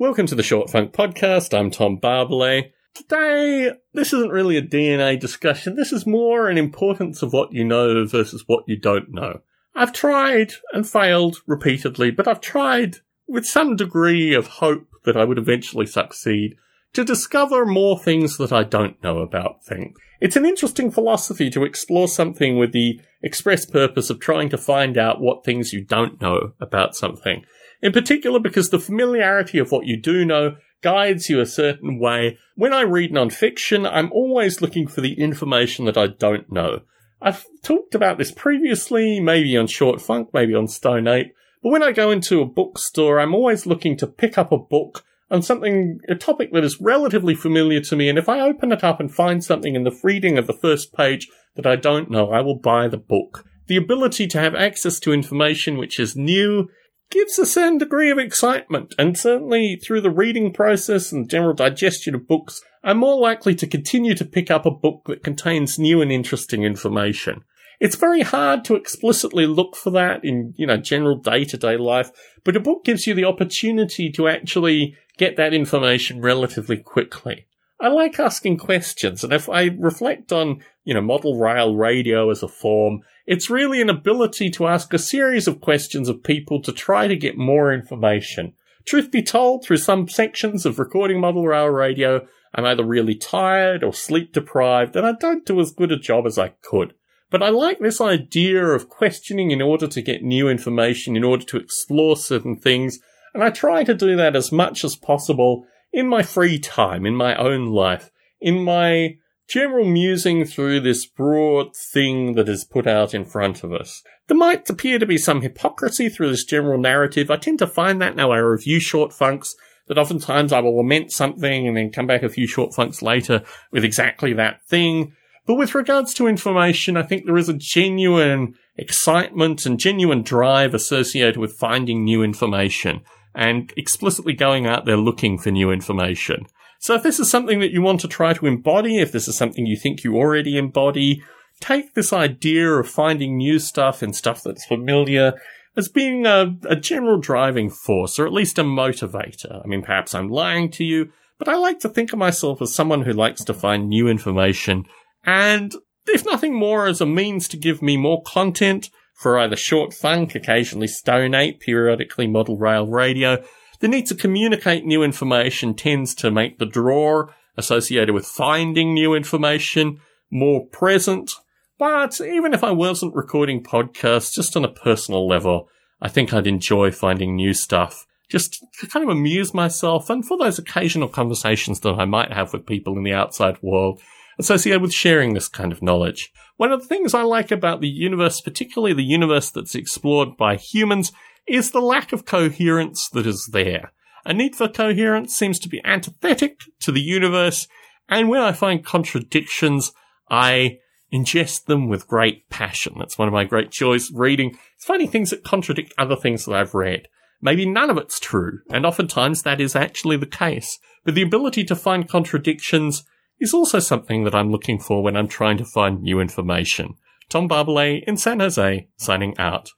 Welcome to the Short Funk Podcast. I'm Tom Barbalet. Today, this isn't really a DNA discussion. This is more an importance of what you know versus what you don't know. I've tried and failed repeatedly, but I've tried with some degree of hope that I would eventually succeed to discover more things that I don't know about things. It's an interesting philosophy to explore something with the express purpose of trying to find out what things you don't know about something in particular because the familiarity of what you do know guides you a certain way. When I read nonfiction, I'm always looking for the information that I don't know. I've talked about this previously, maybe on Short Funk, maybe on Stone Ape, but when I go into a bookstore, I'm always looking to pick up a book on something, a topic that is relatively familiar to me, and if I open it up and find something in the reading of the first page that I don't know, I will buy the book. The ability to have access to information which is new gives a certain degree of excitement, and certainly through the reading process and general digestion of books, I'm more likely to continue to pick up a book that contains new and interesting information. It's very hard to explicitly look for that in, you know, general day-to-day life, but a book gives you the opportunity to actually get that information relatively quickly. I like asking questions, and if I reflect on, you know, model rail radio as a form, it's really an ability to ask a series of questions of people to try to get more information. Truth be told, through some sections of recording model rail radio, I'm either really tired or sleep deprived, and I don't do as good a job as I could. But I like this idea of questioning in order to get new information, in order to explore certain things, and I try to do that as much as possible in my free time, in my own life, in my general musing through this broad thing that is put out in front of us. There might appear to be some hypocrisy through this general narrative. I tend to find that now I review short funks that oftentimes I will lament something and then come back a few short funks later with exactly that thing. But with regards to information, I think there is a genuine excitement and genuine drive associated with finding new information and explicitly going out there looking for new information. So if this is something that you want to try to embody, if this is something you think you already embody, take this idea of finding new stuff and stuff that's familiar as being a, a, general driving force, or at least a motivator. I mean, perhaps I'm lying to you, but I like to think of myself as someone who likes to find new information, and if nothing more, as a means to give me more content for either short funk, occasionally stone ape, periodically model rail radio. The need to communicate new information tends to make the draw associated with finding new information more present. But even if I wasn't recording podcasts just on a personal level, I think I'd enjoy finding new stuff just to kind of amuse myself and for those occasional conversations that I might have with people in the outside world associated with sharing this kind of knowledge. One of the things I like about the universe, particularly the universe that's explored by humans, is the lack of coherence that is there. A need for coherence seems to be antithetic to the universe, and when I find contradictions, I ingest them with great passion. That's one of my great joys reading. It's finding things that contradict other things that I've read. Maybe none of it's true, and oftentimes that is actually the case. But the ability to find contradictions is also something that I'm looking for when I'm trying to find new information. Tom Barbalet in San Jose, signing out.